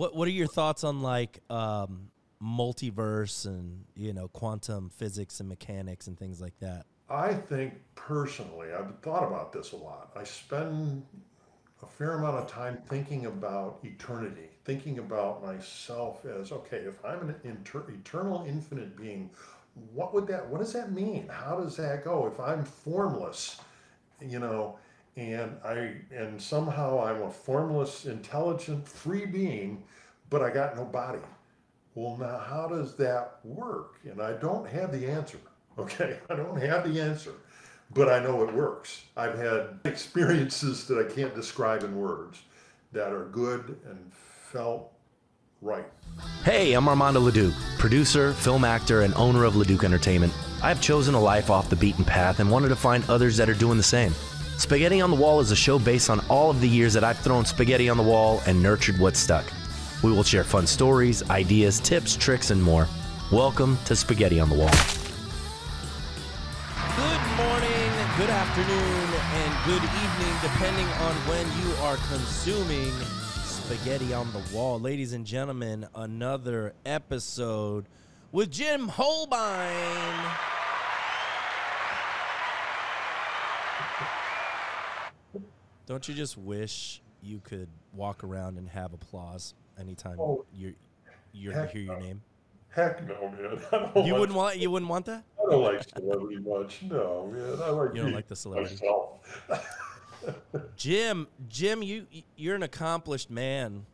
What What are your thoughts on like um, multiverse and you know quantum physics and mechanics and things like that? I think personally, I've thought about this a lot. I spend a fair amount of time thinking about eternity, thinking about myself as okay, if I'm an inter- eternal, infinite being, what would that? What does that mean? How does that go? If I'm formless, you know, and I and somehow I'm a formless, intelligent, free being, but I got no body. Well, now how does that work? And I don't have the answer. Okay, I don't have the answer, but I know it works. I've had experiences that I can't describe in words that are good and felt right. Hey, I'm Armando Leduc, producer, film actor, and owner of Leduc Entertainment. I've chosen a life off the beaten path and wanted to find others that are doing the same. Spaghetti on the Wall is a show based on all of the years that I've thrown spaghetti on the wall and nurtured what stuck. We will share fun stories, ideas, tips, tricks, and more. Welcome to Spaghetti on the Wall. Good morning, good afternoon, and good evening, depending on when you are consuming Spaghetti on the Wall. Ladies and gentlemen, another episode with Jim Holbein. Don't you just wish you could walk around and have applause anytime oh, you you hear your name? Heck no, man. you wouldn't want you wouldn't want that? I don't like celebrity much. No, man. I like you don't like the celebrity. Jim, Jim, you you're an accomplished man,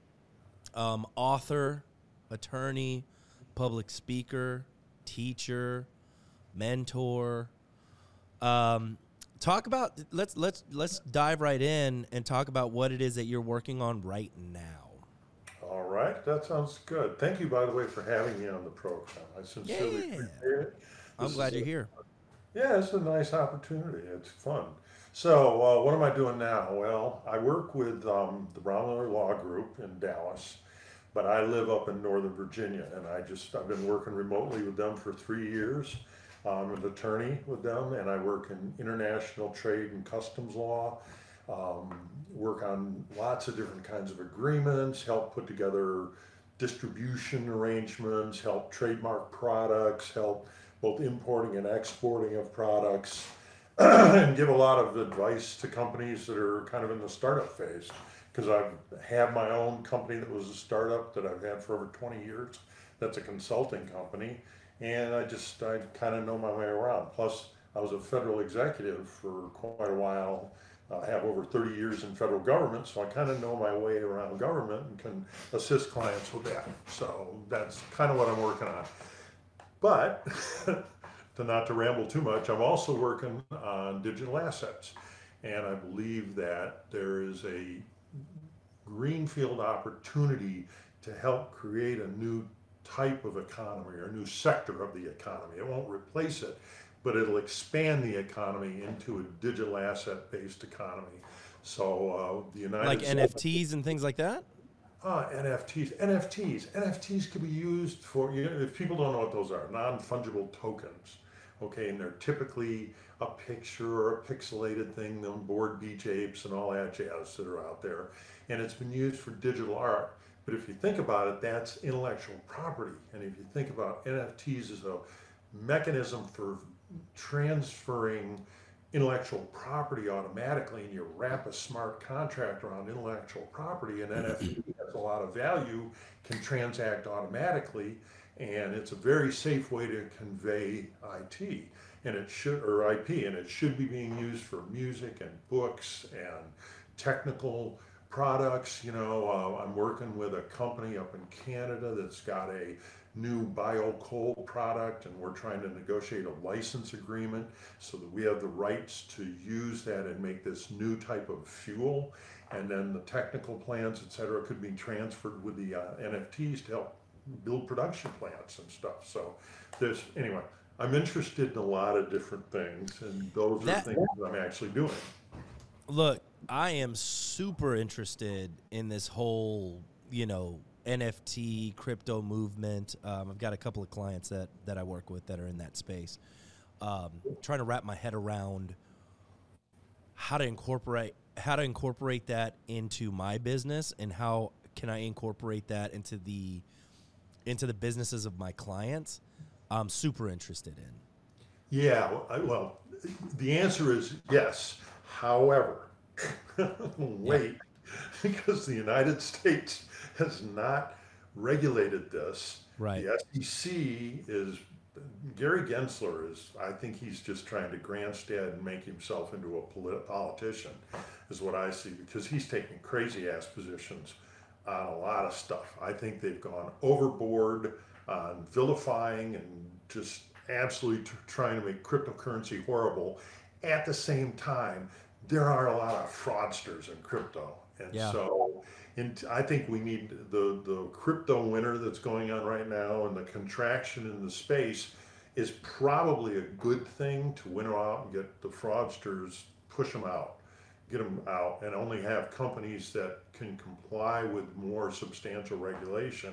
um, author, attorney, public speaker, teacher, mentor. Um, talk about let's let's let's dive right in and talk about what it is that you're working on right now. All right, that sounds good. Thank you, by the way, for having me on the program. I sincerely yeah. appreciate it. I'm glad you're a, here. Yeah, it's a nice opportunity. It's fun. So, uh, what am I doing now? Well, I work with um, the Brown Miller Law Group in Dallas, but I live up in Northern Virginia, and I just I've been working remotely with them for three years. I'm an attorney with them, and I work in international trade and customs law. Um, work on lots of different kinds of agreements, help put together distribution arrangements, help trademark products, help both importing and exporting of products, and give a lot of advice to companies that are kind of in the startup phase. Because I've had my own company that was a startup that I've had for over 20 years. That's a consulting company and I just I kind of know my way around. Plus, I was a federal executive for quite a while. I have over 30 years in federal government, so I kind of know my way around government and can assist clients with that. So that's kind of what I'm working on. But to not to ramble too much, I'm also working on digital assets, and I believe that there is a greenfield opportunity to help create a new type of economy or a new sector of the economy. It won't replace it, but it'll expand the economy into a digital asset based economy. So uh, the United like States, NFTs and things like that. Uh, NFTs, NFTs, NFTs can be used for you know, if people don't know what those are, non fungible tokens. Okay, and they're typically a picture or a pixelated thing on board beach apes and all that jazz that are out there, and it's been used for digital art. But if you think about it, that's intellectual property. And if you think about NFTs as a mechanism for transferring intellectual property automatically and you wrap a smart contract around intellectual property and NFT has a lot of value, can transact automatically, and it's a very safe way to convey IT and it should or IP and it should be being used for music and books and technical products. You know, uh, I'm working with a company up in Canada that's got a new bio coal product, and we're trying to negotiate a license agreement so that we have the rights to use that and make this new type of fuel. And then the technical plans, et cetera, could be transferred with the uh, NFTs to help build production plants and stuff. So there's, anyway, I'm interested in a lot of different things, and those are that, things that I'm actually doing. Look, I am super interested in this whole, you know, NFT crypto movement. Um, I've got a couple of clients that that I work with that are in that space. Um, trying to wrap my head around how to incorporate how to incorporate that into my business and how can I incorporate that into the into the businesses of my clients? I'm super interested in. Yeah, well, the answer is yes. However, wait, because the United States has not regulated this. Right. The SEC is Gary Gensler is. I think he's just trying to grandstand and make himself into a polit- politician, is what I see, because he's taking crazy ass positions on a lot of stuff. I think they've gone overboard on vilifying and just absolutely t- trying to make cryptocurrency horrible. At the same time, there are a lot of fraudsters in crypto, and Yeah. so and I think we need the the crypto winter that's going on right now, and the contraction in the space is probably a good thing to winnow out and get the fraudsters, push them out, get them out, and only have companies that can comply with more substantial regulation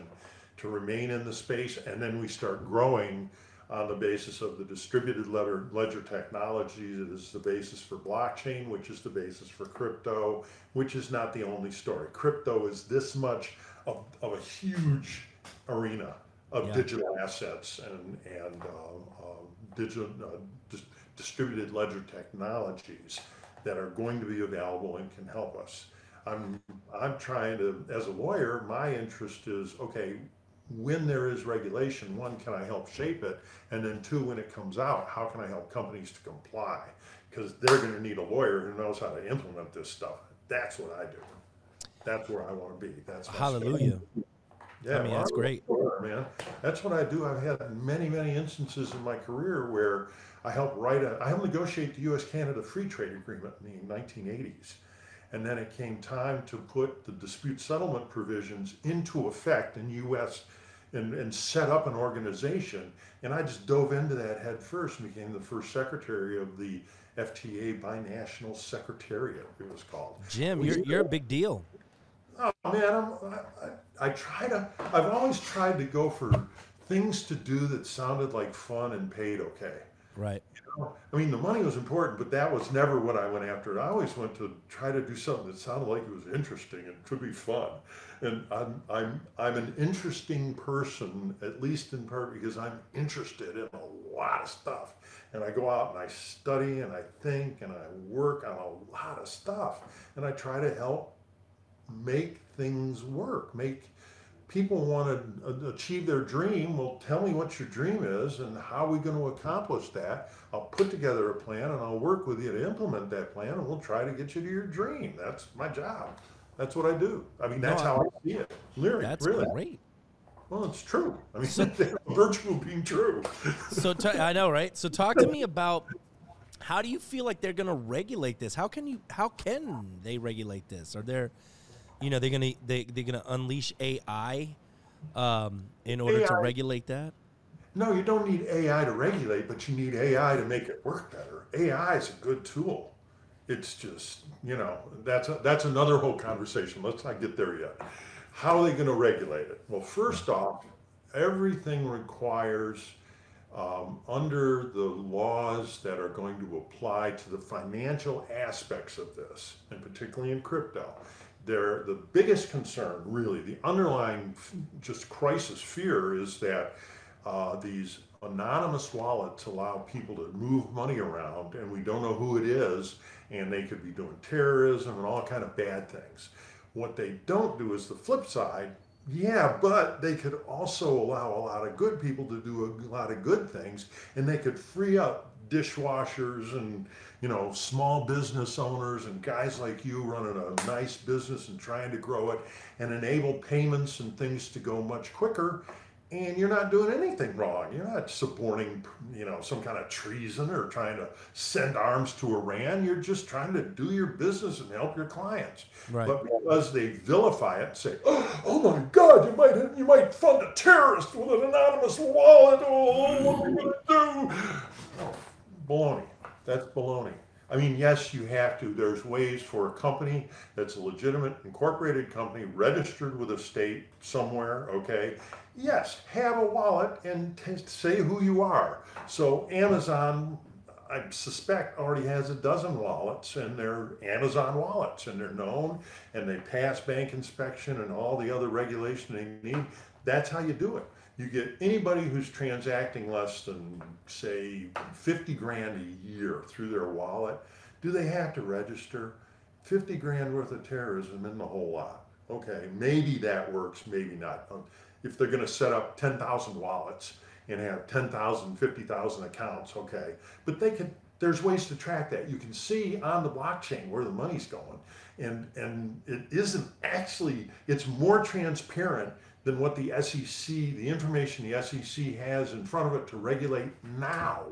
to remain in the space, and then we start growing on the basis of the distributed ledger, ledger technology that is the basis for blockchain, which is the basis for crypto, which is not the only story. Crypto is this much of, of a huge arena of Yeah. digital assets and, and uh, uh, digital uh, dis- distributed ledger technologies that are going to be available and can help us. I'm, I'm trying to, as a lawyer, my interest is, okay, when there is regulation, one, can I help shape it? And then two, when it comes out, how can I help companies to comply? Because they're gonna need a lawyer who knows how to implement this stuff. That's what I do. That's where I wanna be. That's Hallelujah. yeah, I mean, that's great. lawyer, man. That's what I do. I've had many, many instances in my career where I helped write a, I helped negotiate the U.S.-Canada Free Trade Agreement in the 1980s, and then it came time to put the dispute settlement provisions into effect in U.S. and, and set up an organization. And I just dove into that head first and became the first secretary of the FTA Binational Secretariat. It was called. Jim, you're you're a big deal. Oh man, I'm, I, I, I try to. I've always tried to go for things to do that sounded like fun and paid okay. Right. You know, I mean, the money was important, but that was never what I went after. I always went to try to do something that sounded like it was interesting and could be fun. And I'm I'm I'm an interesting person, at least in part because I'm interested in a lot of stuff. And I go out and I study and I think and I work on a lot of stuff. And I try to help make things work make people want to achieve their dream well tell me what your dream is and how are we going to accomplish that i'll put together a plan and i'll work with you to implement that plan and we'll try to get you to your dream that's my job that's what i do i mean that's No, how i see it Lyric, That's really great. well it's true i mean the virtue being true So t- I know, right? So talk to me about how do you feel like they're going to regulate this? How can you? How can they regulate this? Are there, you know, they're going to they they're to unleash AI um, in order to regulate that? No, you don't need AI to regulate, but you need AI to make it work better. AI is a good tool. It's just, you know, that's a, that's another whole conversation. Let's not get there yet. How are they going to regulate it? Well, first off, everything requires um, under the laws that are going to apply to the financial aspects of this, and particularly in crypto, they're, the biggest concern, really, the underlying just crisis fear is that uh, these anonymous wallets allow people to move money around, and we don't know who it is, and they could be doing terrorism and all kind of bad things. What they don't do is the flip side. Yeah, but they could also allow a lot of good people to do a lot of good things, and they could free up dishwashers and you know small business owners and guys like you running a nice business and trying to grow it and enable payments and things to go much quicker and you're not doing anything wrong you're not supporting you know some kind of treason or trying to send arms to iran you're just trying to do your business and help your clients Right. but because they vilify it, say, "Oh, oh my God, you might you might fund a terrorist with an anonymous wallet. Oh, what are we gonna do?" Oh, baloney. That's baloney. I mean, yes, you have to. There's ways for a company that's a legitimate incorporated company registered with a state somewhere. Okay, yes, have a wallet and say who you are. So Amazon I suspect already has a dozen wallets and they're Amazon wallets and they're known and they pass bank inspection and all the other regulation they need. That's how you do it. You get anybody who's transacting less than, say, 50 grand a year through their wallet. Do they have to register? 50 grand worth of terrorism in the whole lot. Okay, maybe that works, maybe not. Um, if they're going to set up 10,000 wallets and have 10,000, 50,000 accounts, okay. But they could, there's ways to track that. You can see on the blockchain where the money's going. And, and it isn't actually, it's more transparent than what the SEC, the information the SEC has in front of it to regulate now.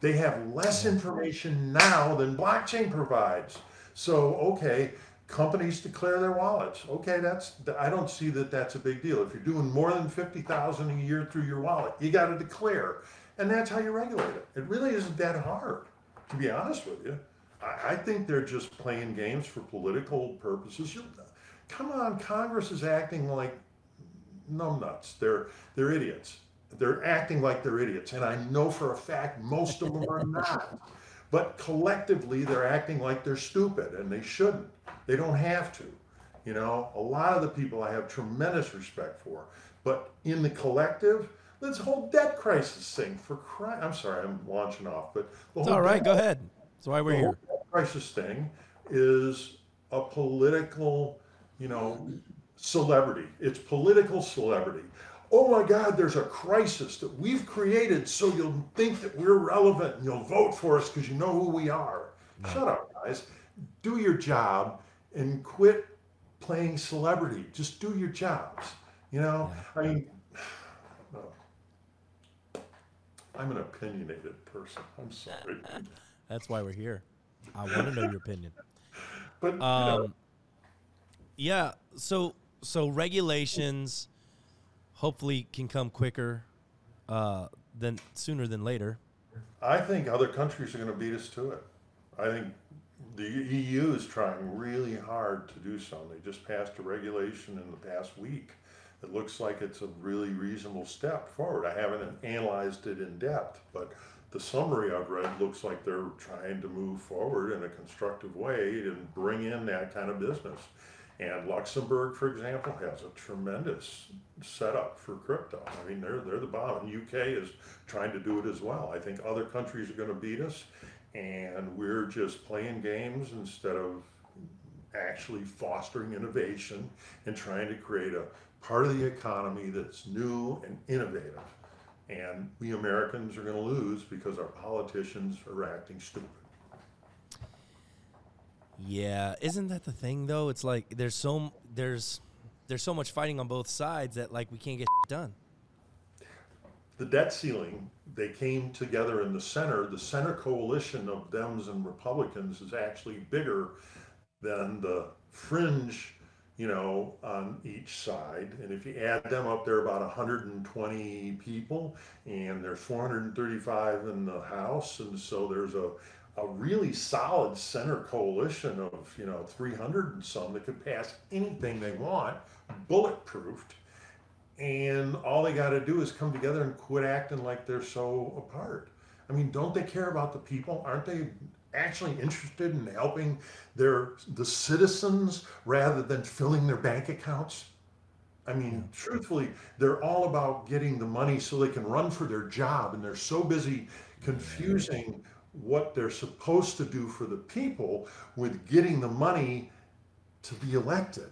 They have less mm-hmm. information now than blockchain provides. So, okay, companies declare their wallets. Okay, that's I don't see that that's a big deal. If you're doing more than 50,000 a year through your wallet, you got to declare. And that's how you regulate it. It really isn't that hard, to be honest with you. I, I think they're just playing games for political purposes. You, come on, Congress is acting like numbnuts. They're they're idiots. They're acting like they're idiots, and I know for a fact most of them are not. But collectively, they're acting like they're stupid, and they shouldn't. They don't have to. You know, a lot of the people I have tremendous respect for, but in the collective, this whole debt crisis thing for crying. I'm sorry, I'm launching off, but the whole all right. Go ahead. That's why we're here. crisis thing is a political, you know, celebrity. It's political celebrity. Oh my God, there's a crisis that we've created so you'll think that we're relevant and you'll vote for us because you know who we are. Shut up, guys. Do your job and quit playing celebrity. Just do your jobs. You know, I mean, I'm an opinionated person. I'm sorry. That's why we're here. I want to know your opinion. But um, yeah. So so regulations hopefully can come quicker uh, than sooner than later. I think other countries are going to beat us to it. I think the EU is trying really hard to do so. They just passed a regulation in the past week. It looks like it's a really reasonable step forward. I haven't analyzed it in depth, but the summary I've read looks like they're trying to move forward in a constructive way and bring in that kind of business. And Luxembourg, for example, has a tremendous setup for crypto. I mean, they're they're the. And UK is trying to do it as well. I think other countries are going to beat us, and we're just playing games instead of actually fostering innovation and trying to create a part of the economy that's new and innovative. And we Americans are going to lose because our politicians are acting stupid. Yeah, isn't that the thing though? It's like there's so there's there's so much fighting on both sides that like we can't get done. The debt ceiling, they came together in the center. The center coalition of Dems and Republicans is actually bigger than the fringe, you know, on each side. And if you add them up, they're about 120 people, and there's 435 in the House, and so there's a a really solid center coalition of you know 300 and some that could pass anything they want, bulletproofed, and all they got to do is come together and quit acting like they're so apart. I mean, don't they care about the people? Aren't they actually interested in helping their the citizens rather than filling their bank accounts? I mean, truthfully, they're all about getting the money so they can run for their job, and they're so busy confusing what they're supposed to do for the people with getting the money to be elected.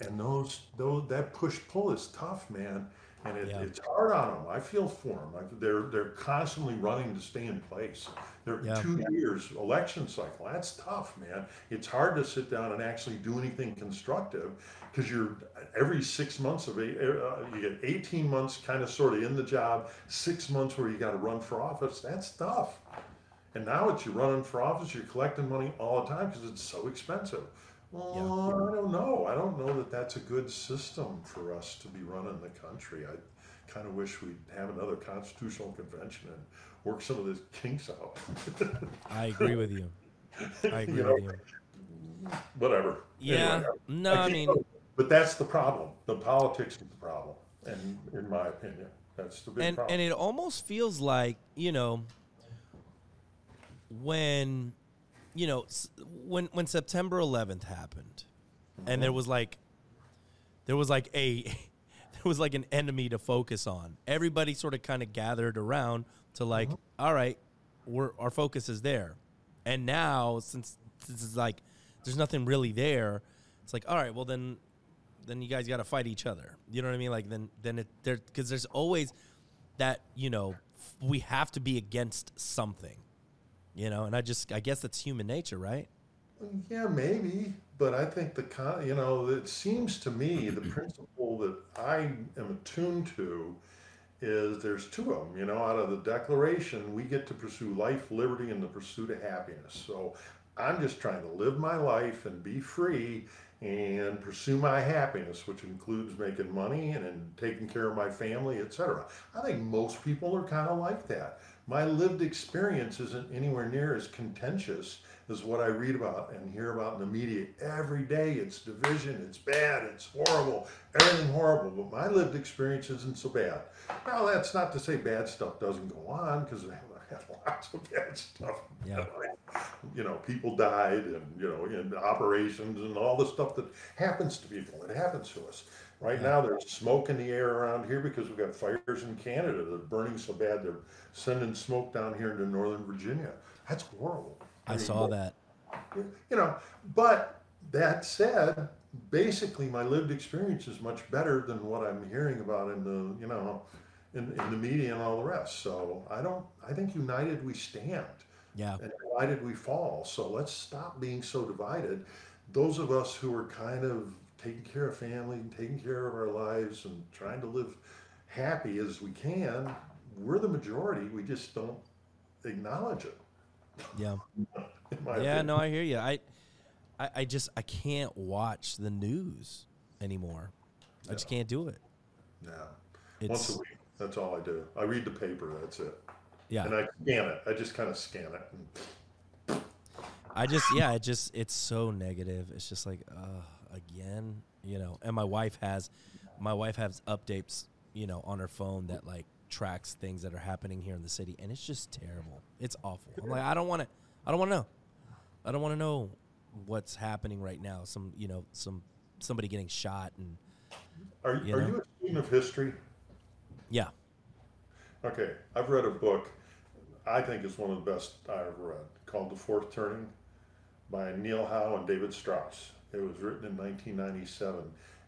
And those, those that push pull is tough, man. And it, yeah. it's hard on them. I feel for them. Like they're they're constantly running to stay in place. They're yeah. two years election cycle. That's tough, man. It's hard to sit down and actually do anything constructive because you're every six months of eight, uh, you get 18 months kind of sort of in the job, six months where you got to run for office. That's tough. And now it's you're running for office, you're collecting money all the time because it's so expensive. Well, yeah. I don't know. I don't know that that's a good system for us to be running the country. I kind of wish we'd have another constitutional convention and work some of the kinks out. I agree with you. I agree you know, with you. Whatever. Yeah. Anyway, no, I, I mean, but that's the problem. The politics is the problem, and in my opinion, that's the big and, problem. And it almost feels like you know when you know when when September 11th happened, and there mm-hmm. was like there was like a there was like an enemy to focus on. Everybody sort of kind of gathered around to like, mm-hmm. all right, we're our focus is there, and now since this is like there's nothing really there, it's like all right, well then then you guys got to fight each other. You know what I mean? Like then then it there because there's always that you know f- we have to be against something, you know. And I just I guess that's human nature, right? Yeah, maybe, but I think the con, you know, it seems to me the principle that I am attuned to is there's two of them. You know, out of the Declaration, we get to pursue life, liberty, and the pursuit of happiness. So I'm just trying to live my life and be free and pursue my happiness, which includes making money and, and taking care of my family, etc. I think most people are kind of like that. My lived experience isn't anywhere near as contentious as what I read about and hear about in the media every day. It's division, it's bad, it's horrible, everything horrible. But my lived experience isn't so bad. Now, that's not to say bad stuff doesn't go on because I have lots of bad stuff. Yeah. You know, people died and, you know, in operations and all the stuff that happens to people. It happens to us. Right now, there's smoke in the air around here because we've got fires in Canada. They're burning so bad, they're sending smoke down here into northern Virginia. That's horrible. I mean, saw that. you know but that said basically my lived experience is much better than what i'm hearing about in the you know in, in the media and all the rest so i don't i think united we stand Yeah. and divided we fall so let's stop being so divided those of us who are kind of taking care of family and taking care of our lives and trying to live happy as we can we're the majority we just don't acknowledge it Yeah. in my Yeah, opinion. no, I hear you. I, I, I just I can't watch the news anymore. I just can't do it. yeah It's Once a week. That's all I do. I read the paper. That's it. yeah. And I scan it. I just kind of scan it. And, I just yeah, it just it's so negative. It's just like uh again, you know. And my wife has my wife has updates, you know, on her phone that like tracks things that are happening here in the city and it's just terrible. It's awful. I'm like I don't want to I don't want to know. I don't want to know what's happening right now. Some, you know, some somebody getting shot and are You are know? you a student of history? yeah. Okay. I've read a book. I think is one of the best I ever read called The Fourth Turning by Neil Howe and David Strauss. It was written in 1997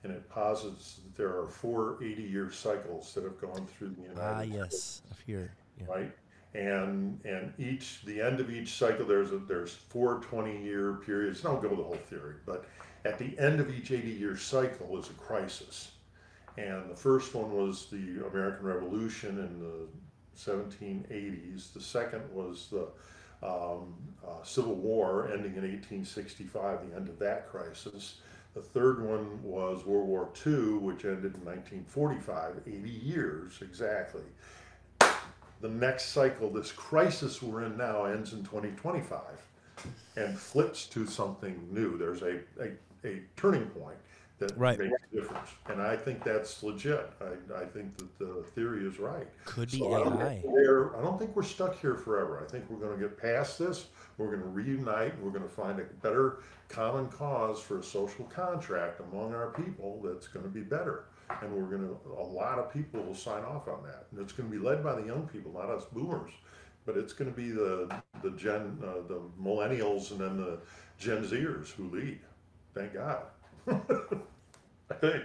and it posits that there are four 80 year cycles that have gone through the United Ah, States. yes. Up here. Yeah. right? And and each the end of each cycle there's a, there's four 20 year periods. I don't go the whole theory, but at the end of each 80 year cycle is a crisis. And the first one was the American Revolution in the 1780s. The second was the um, uh, Civil War ending in 1865, the end of that crisis. The third one was World War II, which ended in 1945, 80 years exactly the next cycle, this crisis we're in now, ends in 2025 and flips to something new. There's a, a, a turning point that Right. makes a difference. And I think that's legit. I, I think that the theory is right. Could be So I don't, AI. think we're, I don't think we're stuck here forever. I think we're going to get past this. We're going to reunite. And we're going to find a better common cause for a social contract among our people that's going to be better. And we're going to, a lot of people will sign off on that. And it's going to be led by the young people, not us boomers. But it's going to be the, the Gen, uh, the millennials and then the Gen Zers who lead. Thank God. I think.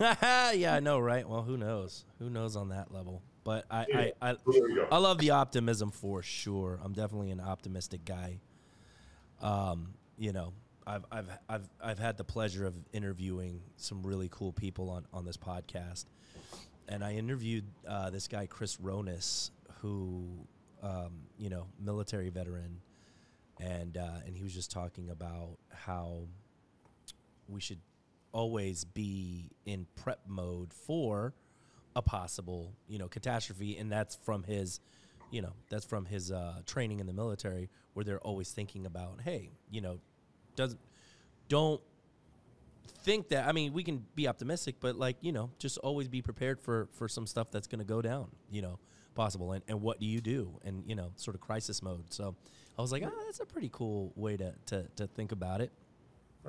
yeah, I know, right? Well, who knows? Who knows on that level? But I, I, I, So there you go. I love the optimism for sure. I'm definitely an optimistic guy. Um, you know, I've, I've, I've, I've had the pleasure of interviewing some really cool people on, on this podcast, and I interviewed uh, this guy Chris Ronis, who, um, you know, military veteran, and uh, and he was just talking about how we should always be in prep mode for a possible, you know, catastrophe, and that's from his, you know, that's from his uh, training in the military, where they're always thinking about, hey, you know, does don't think that. I mean, we can be optimistic, but like, you know, just always be prepared for for some stuff that's going to go down, you know, possible. And, and what do you do? And, you know, sort of crisis mode. So I was like, oh, that's a pretty cool way to, to, to think about it.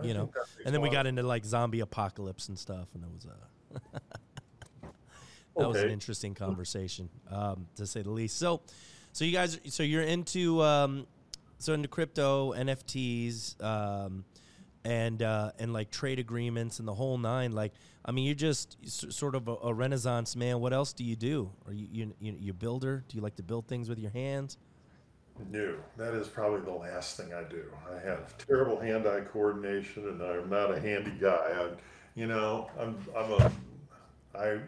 I you know, think that makes and then we got into like zombie apocalypse and stuff. And it was a, that was an interesting conversation, um, to say the least. So, so you guys, so you're into, um, so into crypto, NFTs, um, and uh, and like trade agreements and the whole nine. Like, I mean, you're just sort of a, a renaissance man. What else do you do? Are you you you you a builder? Do you like to build things with your hands? No, that is probably the last thing I do. I have terrible hand-eye coordination, and I'm not a handy guy. I, you know, I'm I'm a I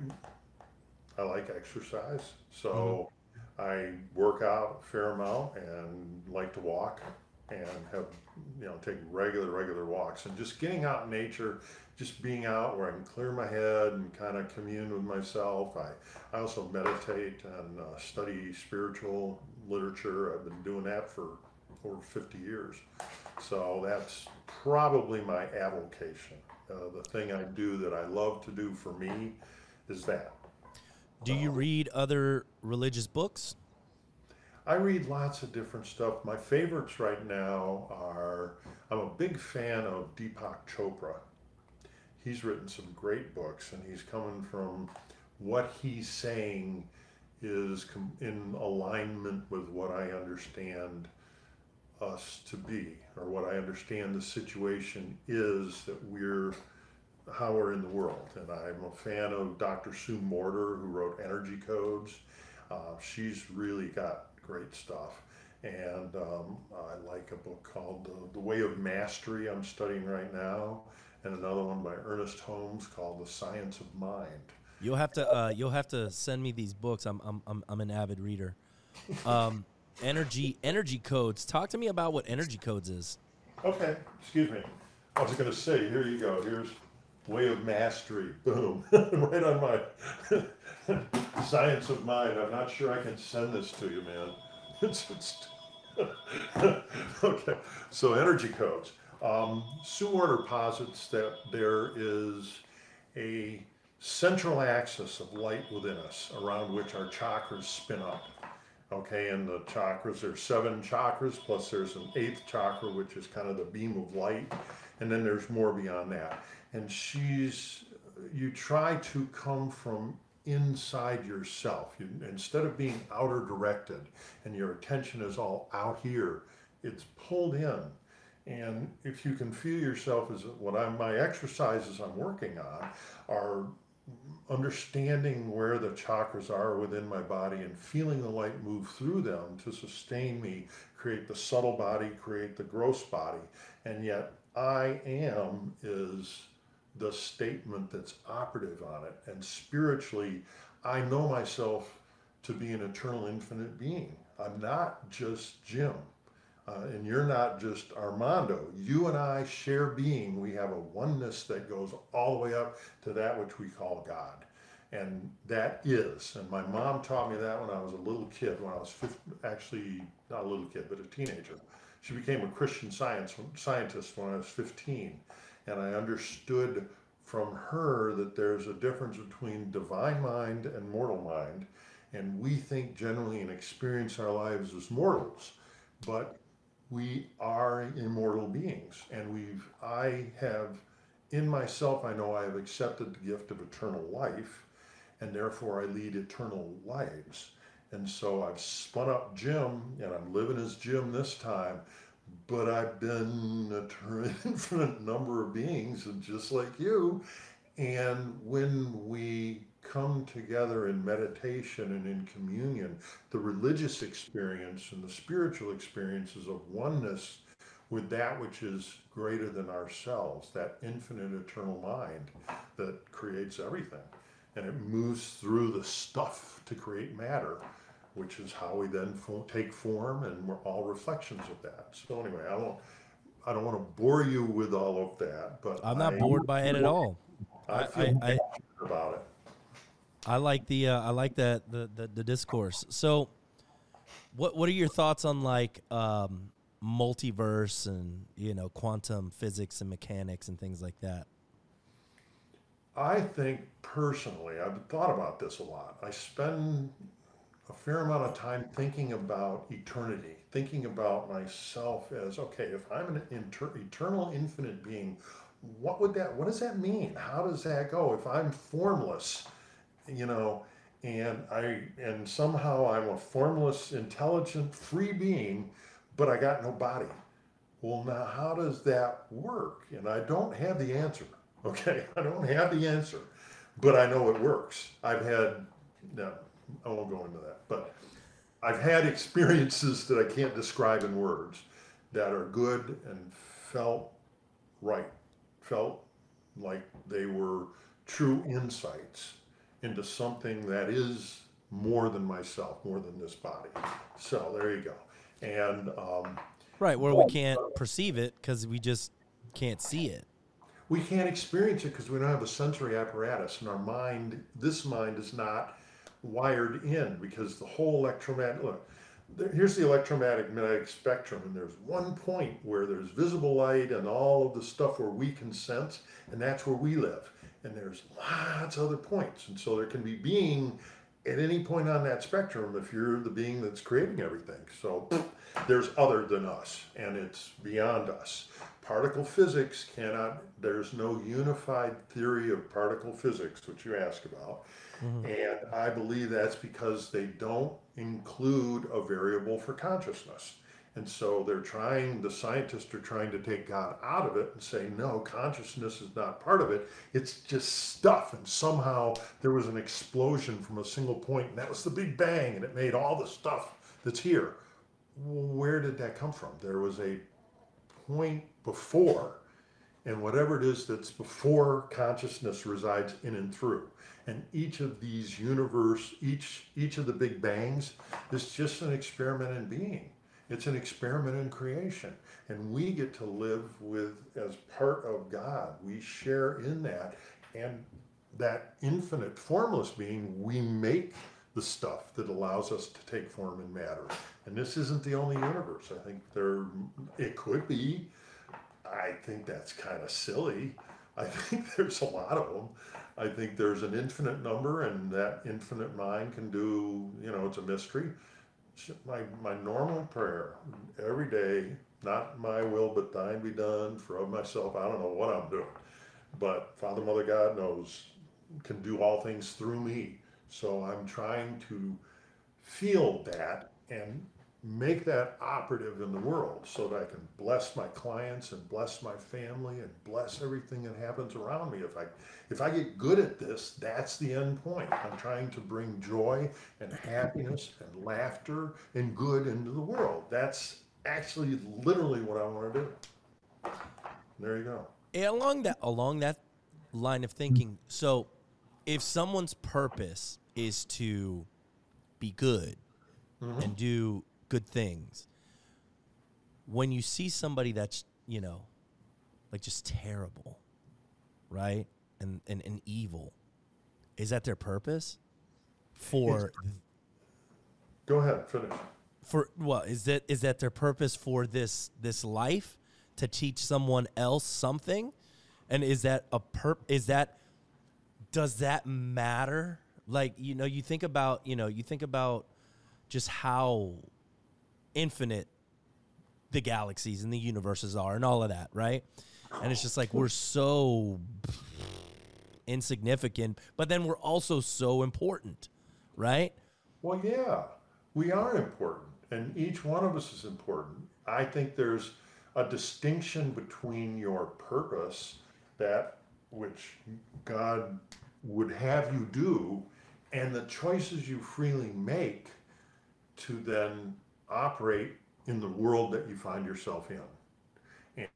I like exercise, so mm-hmm. I work out a fair amount and like to walk and have you know take regular regular walks and just getting out in nature, just being out where I can clear my head and kind of commune with myself. I I also meditate and uh, study spiritual literature. I've been doing that for over 50 years. So that's probably my avocation. Uh, the thing I do that I love to do for me is that. Do you read other religious books? I read lots of different stuff. My favorites right now are I'm a big fan of Deepak Chopra. He's written some great books, and he's coming from what he's saying is in alignment with what I understand us to be, or what I understand the situation is that we're how we're in the world. And I'm a fan of Dr. Sue Morter, who wrote Energy Codes. Uh, she's really got great stuff. And um, I like a book called uh, The Way of Mastery, I'm studying right now, and another one by Ernest Holmes called The Science of Mind. You'll have to uh, you'll have to send me these books. I'm I'm I'm, I'm an avid reader. Um, energy energy codes. Talk to me about what energy codes is. Okay, excuse me. I was going to say, here you go. Here's Way of Mastery. Boom. right on my Science of Mind. I'm not sure I can send this to you, man. It's, it's okay. So, energy codes. Um, Sue Morter posits that there is a central axis of light within us around which our chakras spin up. Okay, and the chakras, there's seven chakras, plus there's an eighth chakra, which is kind of the beam of light, and then there's more beyond that. And she's, you try to come from inside yourself. You, instead of being outer directed and your attention is all out here, it's pulled in. And if you can feel yourself as what I'm, my exercises I'm working on are understanding where the chakras are within my body and feeling the light move through them to sustain me, create the subtle body, create the gross body. And yet, I am is the statement that's operative on it. And spiritually, I know myself to be an eternal, infinite being. I'm not just Jim. Uh, and you're not just Armando. You and I share being. We have a oneness that goes all the way up to that which we call God. And that is, and my mom taught me that when I was a little kid, when I was 15, actually not a little kid, but a teenager. She became a Christian science scientist when I was 15. And I understood from her that there's a difference between divine mind and mortal mind. And we think generally and experience our lives as mortals. But we are immortal beings and we've i have in myself i know i have accepted the gift of eternal life and therefore i lead eternal lives and so i've spun up jim and i'm living as jim this time but i've been an infinite number of beings and just like you and when we come together in meditation and in communion, the religious experience and the spiritual experiences of oneness with that which is greater than ourselves, that infinite eternal mind that creates everything. And it moves through the stuff to create matter, which is how we then fo- take form, and we're all reflections of that. So anyway, I don't, I don't want to bore you with all of that, but I'm not I- bored by it at all. I I- I- about it. I like the uh, I like that the, the the discourse. So, what what are your thoughts on like um, multiverse and you know quantum physics and mechanics and things like that? I think personally, I've thought about this a lot. I spend a fair amount of time thinking about eternity, thinking about myself as okay, if I'm an inter- eternal, infinite being, what would that? What does that mean? How does that go? If I'm formless, you know, and I and somehow I'm a formless, intelligent, free being, but I got no body. Well, now how does that work? And I don't have the answer. Okay, I don't have the answer, but I know it works. I've had no, I won't go into that, but I've had experiences that I can't describe in words that are good and felt right, felt like they were true insights into something that is more than myself, more than this body. So there you go. And um, right where we can't perceive it because we just can't see it. we can't experience it because we don't have a sensory apparatus, and our mind, this mind, is not wired in because the whole electromagnetic look. There, here's the electromagnetic spectrum, and there's one point where there's visible light and all of the stuff where we can sense, and that's where we live. And there's lots of other points, and so there can be being at any point on that spectrum if you're the being that's creating everything. So there's other than us, and it's beyond us. Particle physics cannot, there's no unified theory of particle physics, which you ask about. Mm-hmm. And I believe that's because they don't include a variable for consciousness. And so they're trying, the scientists are trying to take God out of it and say, no, consciousness is not part of it. It's just stuff. And somehow there was an explosion from a single point, and that was the Big Bang, and it made all the stuff that's here. Where did that come from? There was a point before, and whatever it is that's before consciousness resides in and through. And each of these universe, each each of the big bangs is just an experiment in being. It's an experiment in creation. And we get to live with as part of God. We share in that. And that infinite formless being, we make the stuff that allows us to take form in matter. And this isn't the only universe. I think there it could be. I think that's kind of silly. I think there's a lot of them. I think there's an infinite number, and that infinite mind can do, you know, it's a mystery. My, my normal prayer every day, not my will, but thine be done, for of myself, I don't know what I'm doing. But Father, Mother, God knows, can do all things through me. So I'm trying to feel that and make that operative in the world so that I can bless my clients and bless my family and bless everything that happens around me. If I if I get good at this, that's the end point. I'm trying to bring joy and happiness and laughter and good into the world. That's actually literally what I want to do. There you go. And along that along that line of thinking, so if someone's purpose is to be good Mm-hmm. and do good things, when you see somebody that's you know, like just terrible, right, and and, and evil, is that their purpose? For Go ahead, finish. for well, is that is that their purpose for this this life? To teach someone else something? And is that a perp is that does that matter? Like you know you think about you know you think about just how infinite the galaxies and the universes are and all of that right and it's just like we're so insignificant but then we're also so important right Well, yeah, we are important, and each one of us is important. I think there's a distinction between your purpose, that which God would have you do, and the choices you freely make to then operate in the world that you find yourself in.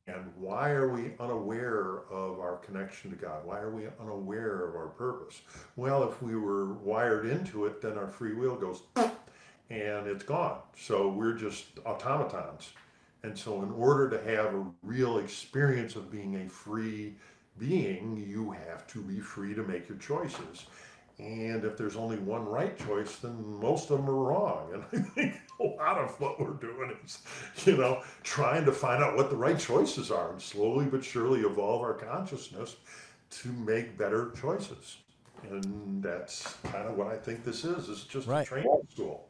And why are we unaware of our connection to God? Why are we unaware of our purpose? Well, if we were wired into it, then our free will goes and it's gone. So we're just automatons. And so, in order to have a real experience of being a free being, you have to be free to make your choices. And if there's only one right choice, then most of them are wrong. And I think a lot of what we're doing is, you know, trying to find out what the right choices are and slowly but surely evolve our consciousness to make better choices. And that's kind of what I think this is. It's just Right. a training school.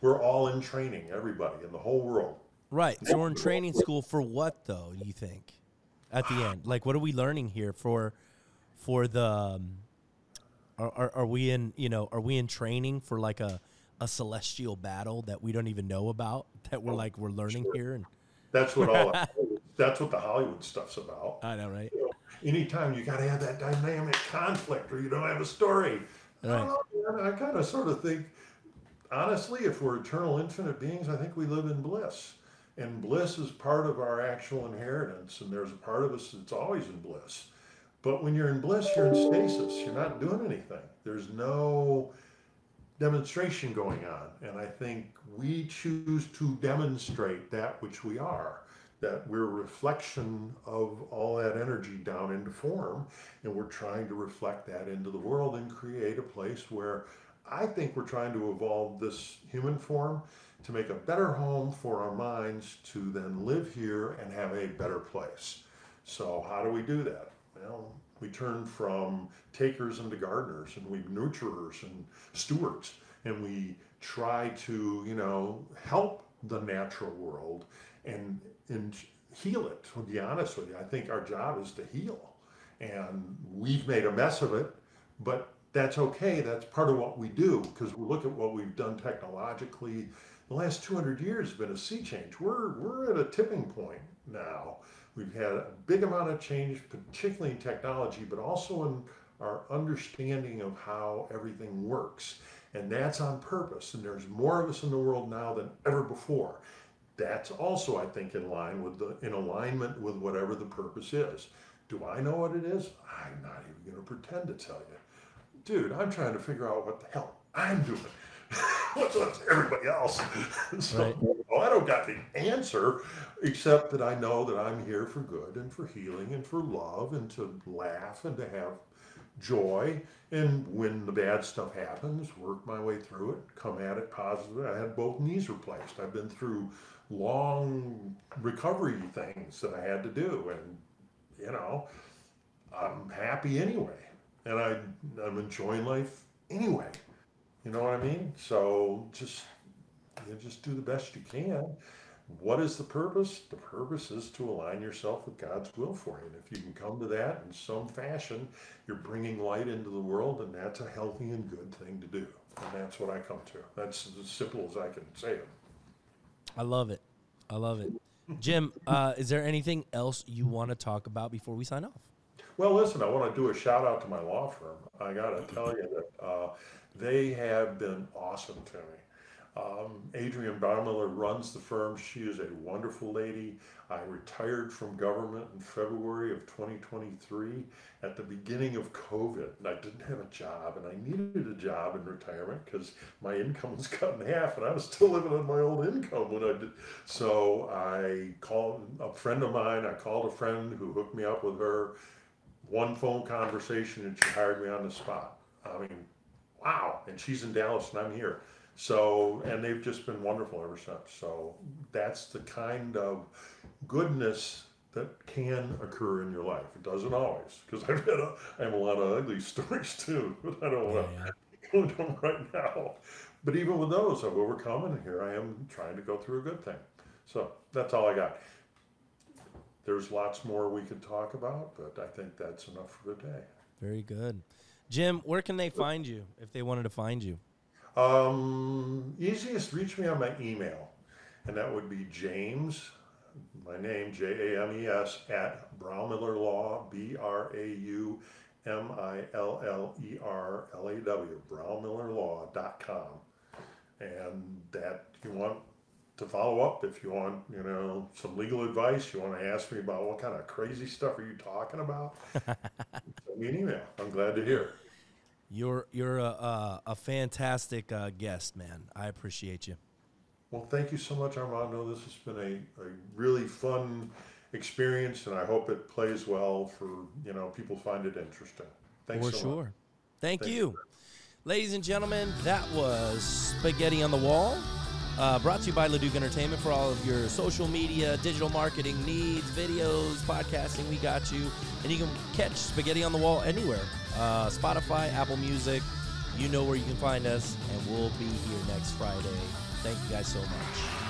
We're all in training, everybody in the whole world. Right. So we're in training school for what though, you think? At the end. Like what are we learning here for for the um, are, are are we in, you know, are we in training for like a a celestial battle that we don't even know about that we're oh, like we're learning here and That's what all. that's what the Hollywood stuff's about. I know, right? You know, anytime you got to have that dynamic conflict, or you don't have a story. I know. I kind of sort of think, honestly, if we're eternal, infinite beings, I think we live in bliss, and bliss is part of our actual inheritance. And there's a part of us that's always in bliss. But when you're in bliss, you're in stasis. You're not doing anything. There's no demonstration going on. And I think we choose to demonstrate that which we are, that we're a reflection of all that energy down into form. And we're trying to reflect that into the world and create a place where I think we're trying to evolve this human form to make a better home for our minds to then live here and have a better place. So, how do we do that? Well, we turn from takers into gardeners and we nurturers and stewards and we try to, you know, help the natural world and, and heal it. To be honest with you, I think our job is to heal. And we've made a mess of it, but that's okay. That's part of what we do because we look at what we've done technologically. The last 200 years has been a sea change. We're, we're at a tipping point now. We've had a big amount of change, particularly in technology, but also in our understanding of how everything works. And that's on purpose. And there's more of us in the world now than ever before. That's also, I think, in line with the in alignment with whatever the purpose is. Do I know what it is? I'm not even going to pretend to tell you. Dude, I'm trying to figure out what the hell I'm doing. What's up to everybody else? so Right. well, I don't got the answer, except that I know that I'm here for good and for healing and for love and to laugh and to have joy. And when the bad stuff happens, work my way through it, come at it positively. I had both knees replaced. I've been through long recovery things that I had to do, and you know, I'm happy anyway, and I I'm enjoying life anyway. You know what I mean? So just you just do the best you can. What is the purpose? The purpose is to align yourself with God's will for you. And if you can come to that in some fashion, you're bringing light into the world, and that's a healthy and good thing to do. And that's what I come to. That's as simple as I can say it. I love it. I love it. Jim, uh, is there anything else you want to talk about before we sign off? Well, listen, I want to do a shout out to my law firm. I got to tell you that uh, they have been awesome to me. Um, Adrienne Braumiller runs the firm. She is a wonderful lady. I retired from government in February of 2023 at the beginning of COVID. And I didn't have a job, and I needed a job in retirement because my income was cut in half, and I was still living on my old income when I did. So I called a friend of mine. I called a friend who hooked me up with her. One phone conversation, and she hired me on the spot. I mean, wow. And she's in Dallas, and I'm here. So, and they've just been wonderful ever since. So, that's the kind of goodness that can occur in your life. It doesn't always, because I've had a, I have a lot of ugly stories too, but I don't want to go into them right now. But even with those, I've overcome, and here I am trying to go through a good thing. So, that's all I got. There's lots more we could talk about, but I think that's enough for today. Very good. Jim, where can they find you if they wanted to find you? Um, easiest reach me on my email, and that would be James, my name J A M E S at Braumiller Law B R A U M I L L E R L A W BraumillerLaw.com, and that you want to follow up if you want you know some legal advice you want to ask me about what kind of crazy stuff are you talking about send me an email i'm glad to hear You're you're a a, a fantastic uh, guest, man. I appreciate you. Well, thank you so much, Armando. This has been a, a really fun experience, and I hope it plays well for, you know, people find it interesting. Thanks For so sure. much. Thank, Thank you. Ladies and gentlemen, that was Spaghetti on the Wall. Uh, brought to you by Leduc Entertainment for all of your social media, digital marketing needs, videos, podcasting. We got you. And you can catch Spaghetti on the Wall anywhere uh, Spotify, Apple Music. You know where you can find us. And we'll be here next Friday. Thank you guys so much.